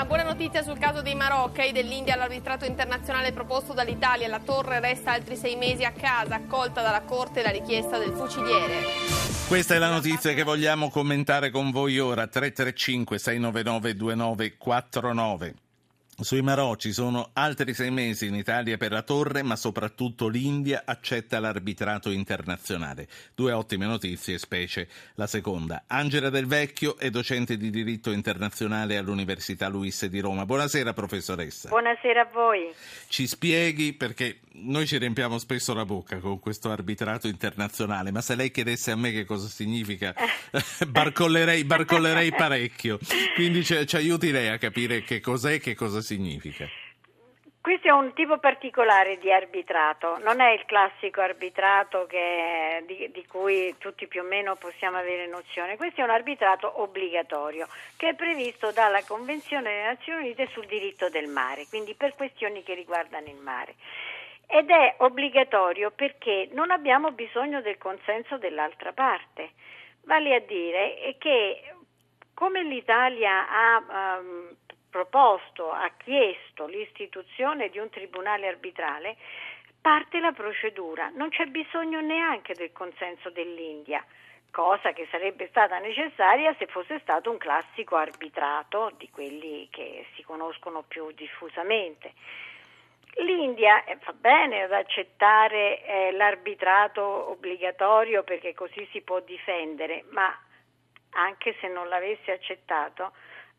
una buona notizia sul caso dei Marocchi dell'India all'arbitrato internazionale proposto dall'Italia. La torre resta altri sei mesi a casa, accolta dalla Corte la richiesta del fuciliere. Questa è la notizia che vogliamo commentare con voi ora. 335 699 2949. Sui Marò ci sono altri sei mesi in Italia per la torre, ma soprattutto l'India accetta l'arbitrato internazionale. Due ottime notizie, specie la seconda. Angela Del Vecchio è docente di diritto internazionale all'Università Luis di Roma. Buonasera professoressa. Buonasera a voi. Ci spieghi perché noi ci riempiamo spesso la bocca con questo arbitrato internazionale, ma se lei chiedesse a me che cosa significa, barcollerei, barcollerei parecchio. Quindi ci, ci aiuti lei a capire che cos'è che cosa significa significa? Questo è un tipo particolare di arbitrato, non è il classico arbitrato che, di, di, cui tutti più o meno possiamo avere nozione, questo è un arbitrato obbligatorio che è previsto dalla Convenzione delle Nazioni Unite sul diritto del mare, quindi per questioni che riguardano il mare. Ed è obbligatorio perché non abbiamo bisogno del consenso dell'altra parte, vale a dire che come l'Italia ha um, proposto, ha chiesto l'istituzione di un tribunale arbitrale, parte la procedura. Non c'è bisogno neanche del consenso dell'India, cosa che sarebbe stata necessaria se fosse stato un classico arbitrato di quelli che si conoscono più diffusamente. L'India eh, fa bene ad accettare eh, l'arbitrato obbligatorio perché così si può difendere, ma anche se non l'avesse accettato,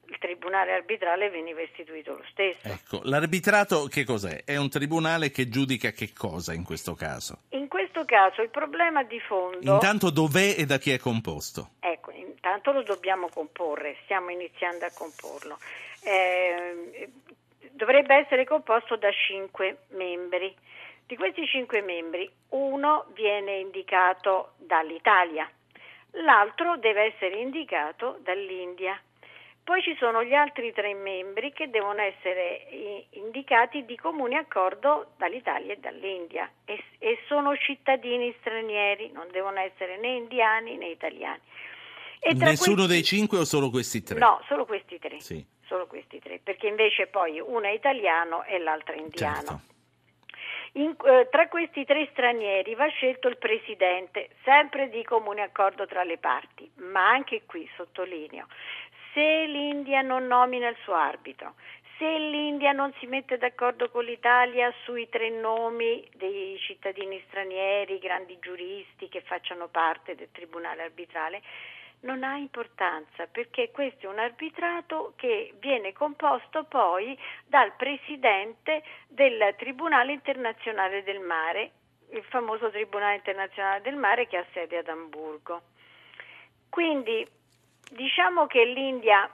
il tribunale arbitrale veniva istituito lo stesso. Ecco, l'arbitrato che cos'è? È un tribunale che giudica che cosa in questo caso? In questo caso il problema di fondo... Intanto dov'è e da chi è composto? Ecco, intanto lo dobbiamo comporre, stiamo iniziando a comporlo. Eh, dovrebbe essere composto da cinque membri. Di questi cinque membri uno viene indicato dall'Italia, l'altro deve essere indicato dall'India poi ci sono gli altri tre membri che devono essere indicati di comune accordo dall'Italia e dall'India e, e sono cittadini stranieri, non devono essere né indiani né italiani. Nessuno questi... dei cinque o solo questi tre? No, solo questi tre. Sì. Solo questi tre, perché invece poi uno è italiano e l'altro è indiano. Certo. In, eh, tra questi tre stranieri va scelto il presidente, sempre di comune accordo tra le parti, ma anche qui sottolineo, se l'India non nomina il suo arbitro, se l'India non si mette d'accordo con l'Italia sui tre nomi dei cittadini stranieri, grandi giuristi che facciano parte del tribunale arbitrale, non ha importanza perché questo è un arbitrato che viene composto poi dal presidente del Tribunale internazionale del mare, il famoso Tribunale internazionale del mare che ha sede ad Amburgo. Quindi Diciamo che l'India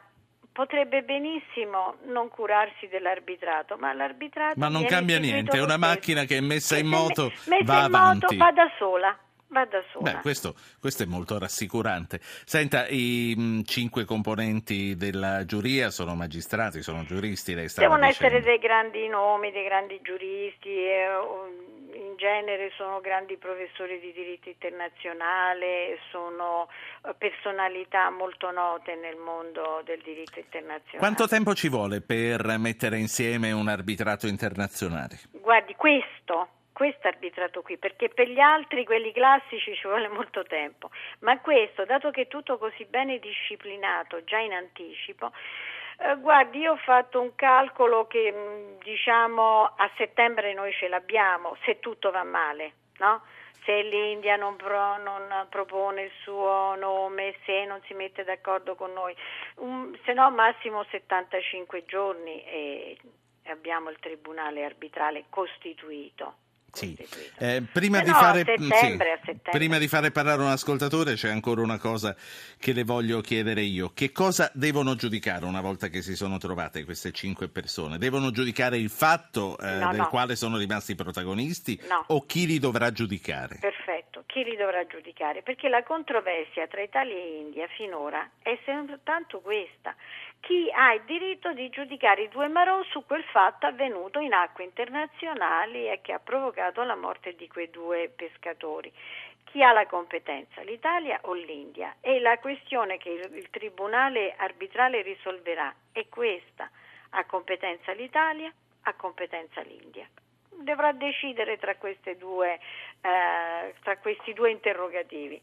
potrebbe benissimo non curarsi dell'arbitrato, ma l'arbitrato... Ma non cambia niente, è una macchina che è messa in moto, messa va in avanti. Moto, va da sola. Va da sola. Beh, questo, questo, è molto rassicurante. Senta, i mh, mm, cinque componenti della giuria sono magistrati, sono giuristi, lei Devono dicendo. essere dei grandi nomi, dei grandi giuristi, eh, in genere sono grandi professori di diritto internazionale, sono eh, personalità molto note nel mondo del diritto internazionale. Quanto tempo ci vuole per mettere insieme un arbitrato internazionale? Guardi, questo questo arbitrato qui, perché per gli altri, quelli classici, ci vuole molto tempo, ma questo, dato che è tutto così bene disciplinato già in anticipo, eh, guardi, io ho fatto un calcolo che mm, diciamo a settembre noi ce l'abbiamo, se tutto va male, no? se l'India non, pro, non, propone il suo nome, se non si mette d'accordo con noi, um, se no massimo 75 giorni e abbiamo il tribunale arbitrale costituito. Sì. Eh, prima, di no, fare, settembre, sì, prima, di fare, parlare un ascoltatore c'è ancora una cosa che le voglio chiedere io. Che cosa devono giudicare una volta che si sono trovate queste cinque persone? Devono giudicare il fatto eh, no, del no. quale sono rimasti protagonisti o chi li dovrà giudicare? Perfetto, chi li dovrà giudicare? Perché la controversia tra Italia e India finora è soltanto questa chi ha il diritto di giudicare i due Marò su quel fatto avvenuto in acque internazionali e che ha provocato la morte di quei due pescatori. Chi ha la competenza, l'Italia o l'India? E la questione che il, Tribunale arbitrale risolverà è questa. a competenza l'Italia, a competenza l'India. Dovrà decidere tra, due, eh, tra questi due interrogativi.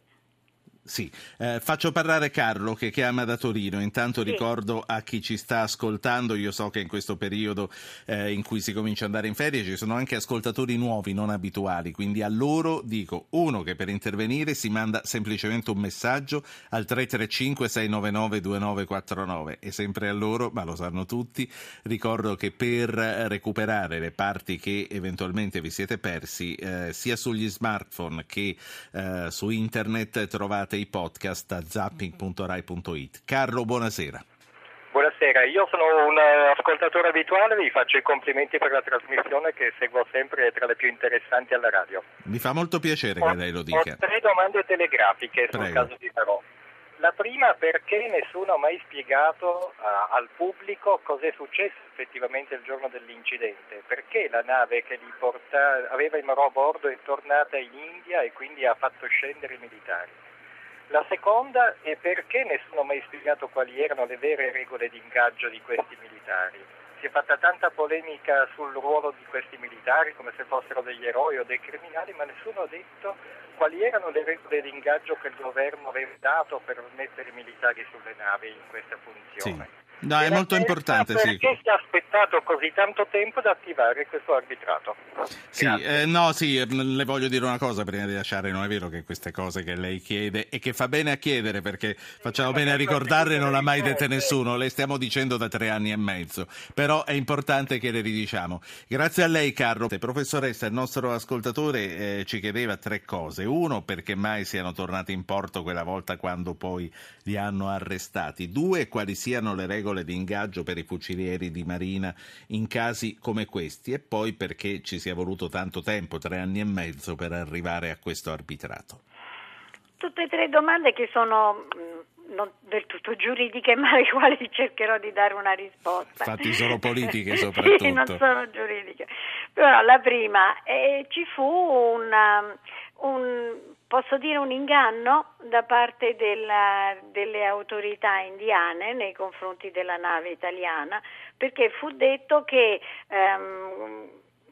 Sì, eh, faccio parlare Carlo che chiama da Torino. Intanto sì. ricordo a chi ci sta ascoltando, io so che in questo periodo eh, in cui si comincia ad andare in ferie ci sono anche ascoltatori nuovi, non abituali, quindi a loro dico, uno che per intervenire si manda semplicemente un messaggio al 335 699 2949 e sempre a loro, ma lo sanno tutti, ricordo che per recuperare le parti che eventualmente vi siete persi, eh, sia sugli smartphone che eh, su internet trovate trovate i podcast a zapping.rai.it. Carlo, buonasera. Buonasera, io sono un eh, ascoltatore abituale, vi faccio i complimenti per la trasmissione che seguo sempre tra le più interessanti alla radio. Mi fa molto piacere ho, che lei lo dica. Ho tre domande telegrafiche sul Prego. caso di Però. La prima perché nessuno ha mai spiegato uh, al pubblico cosa è successo effettivamente il giorno dell'incidente, perché la nave che li porta, aveva i Marò a bordo è tornata in India e quindi ha fatto scendere i militari. La seconda è perché nessuno ha mai spiegato quali erano le vere regole di ingaggio di questi militari. Si è fatta tanta polemica sul ruolo di questi militari come se fossero degli eroi o dei criminali, ma nessuno ha detto quali erano le regole di ingaggio che il governo aveva dato per mettere i militari sulle navi in questa funzione. Sì. No, è molto importante, perché sì. Si è aspettato così tanto tempo da attivare questo arbitrato? Sì, eh, no, sì, mm, le voglio dire una cosa prima di lasciare, non è vero che queste cose che lei chiede e che fa bene a chiedere perché facciamo bene a ricordarle non l'ha mai dette nessuno, le stiamo dicendo da tre anni e mezzo, però è importante che le ridiciamo. Grazie a lei Carlo. Professoressa, il nostro ascoltatore eh, ci chiedeva tre cose. Uno, perché mai siano tornati in porto quella volta quando poi li hanno arrestati. Due, quali siano le regole regole di ingaggio per i fucilieri di marina in casi come questi e poi perché ci sia voluto tanto tempo, tre anni e mezzo, per arrivare a questo arbitrato. Tutte e tre domande che sono mm, non del tutto giuridiche, ma alle quali cercherò di dare una risposta. Infatti sono politiche soprattutto. sì, non sono giuridiche. Però la prima, eh, ci fu una, un, posso dire un inganno da parte della, delle autorità indiane nei confronti della nave italiana perché fu detto che ehm,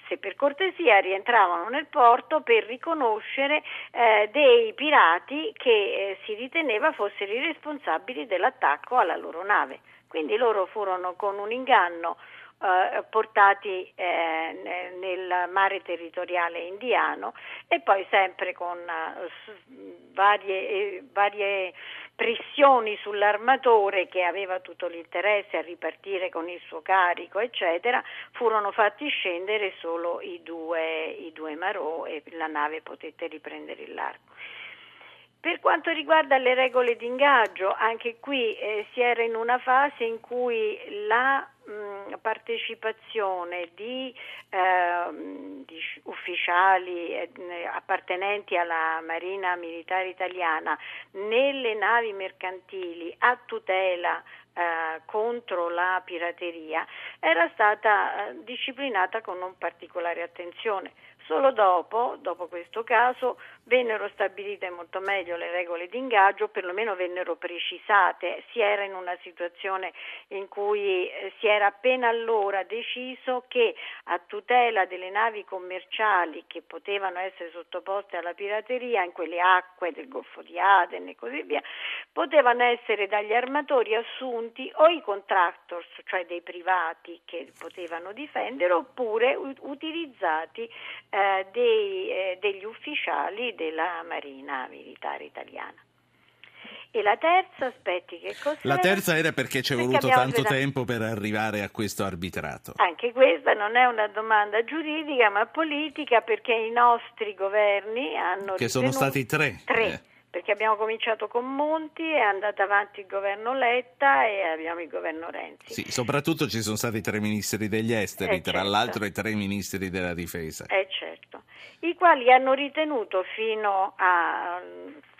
se per cortesia rientravano nel porto per riconoscere eh, dei pirati che eh, si riteneva fossero i responsabili dell'attacco alla loro nave. Quindi loro furono con un inganno eh, portati eh, nel mare territoriale indiano e poi sempre con uh, varie, eh, varie pressioni sull'armatore che aveva tutto l'interesse a ripartire con il suo carico, eccetera, furono fatti scendere solo i due, i due Marò e la nave potette riprendere il largo. Per quanto riguarda le regole di ingaggio, anche qui eh, si era in una fase in cui la mh, partecipazione di, eh, di ufficiali eh, appartenenti alla Marina Militare Italiana nelle navi mercantili a tutela eh, contro la pirateria era stata eh, disciplinata con non particolare attenzione. Solo dopo, dopo questo caso, vennero stabilite molto meglio le regole di ingaggio, perlomeno vennero precisate. Si era in una situazione in cui eh, si era appena allora deciso che a tutela delle navi commerciali che potevano essere sottoposte alla pirateria in quelle acque del Golfo di Aden e così via, potevano essere dagli armatori assunti o i contractors, cioè dei privati che potevano difendere, oppure utilizzati eh, dei, eh, degli ufficiali della Marina Militare Italiana. E la terza, aspetti, che cosa? La terza era perché ci è voluto tanto tempo per arrivare a questo arbitrato. Anche questa non è una domanda giuridica, ma politica, perché i nostri governi hanno Che sono stati tre. Tre. Eh perché abbiamo cominciato con Monti, è andato avanti il governo Letta e abbiamo il governo Renzi. Sì, soprattutto ci sono stati tre ministri degli esteri, eh tra certo. l'altro e tre ministri della difesa. Eh certo, i quali hanno ritenuto fino a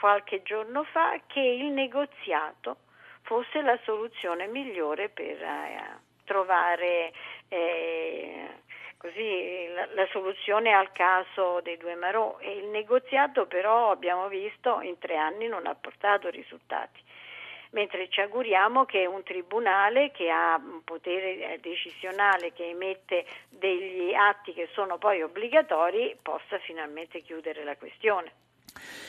qualche giorno fa che il negoziato fosse la soluzione migliore per eh, trovare eh, così la, la, soluzione al caso dei due Marò e il negoziato però abbiamo visto in tre anni non ha portato risultati. mentre ci auguriamo che un tribunale che ha un potere decisionale che emette degli atti che sono poi obbligatori possa finalmente chiudere la questione.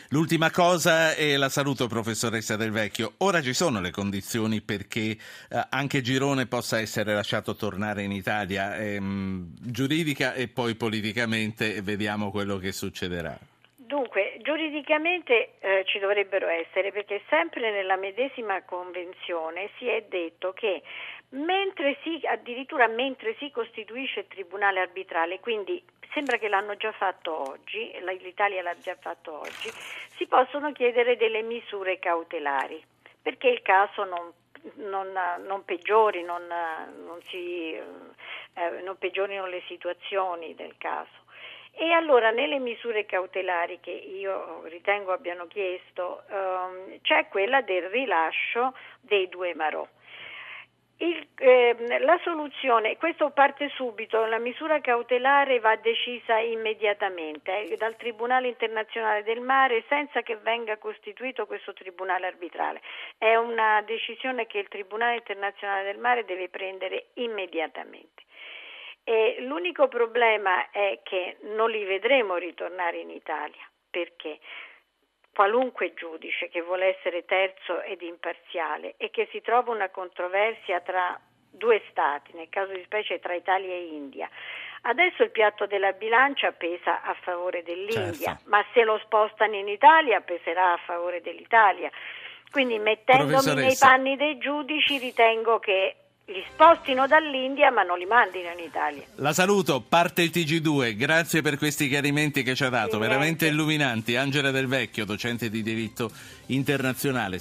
L'ultima cosa e la saluto professoressa Del Vecchio. Ora ci sono le condizioni perché eh, anche Girone possa essere lasciato tornare in Italia, ehm, giuridica e poi politicamente vediamo quello che succederà. Giuridicamente eh, ci dovrebbero essere perché sempre nella medesima convenzione si è detto che mentre si, addirittura mentre si costituisce tribunale arbitrale, quindi sembra che l'hanno già fatto oggi, l'Italia l'ha già fatto oggi, si possono chiedere delle misure cautelari perché il caso non, non, non peggiori, non, non, si, eh, non peggiorino le situazioni del caso. E allora nelle misure cautelari che io ritengo abbiano chiesto ehm, c'è quella del rilascio dei due marò. Il, eh, la soluzione, questo parte subito, la misura cautelare va decisa immediatamente eh, dal Tribunale internazionale del mare senza che venga costituito questo Tribunale arbitrale. È una decisione che il Tribunale internazionale del mare deve prendere immediatamente. E l'unico problema è che non li vedremo ritornare in Italia. Perché? Qualunque giudice che vuole essere terzo ed imparziale e che si trova una controversia tra due stati, nel caso di specie tra Italia e India. Adesso il piatto della bilancia pesa a favore dell'India, certo. ma se lo spostano in Italia peserà a favore dell'Italia. Quindi mettendomi nei panni dei giudici ritengo che li spostino dall'India ma non li mandino in Italia. La saluto, parte il TG2, grazie per questi chiarimenti che ci ha dato, veramente illuminanti. Angela Del Vecchio, docente di diritto internazionale.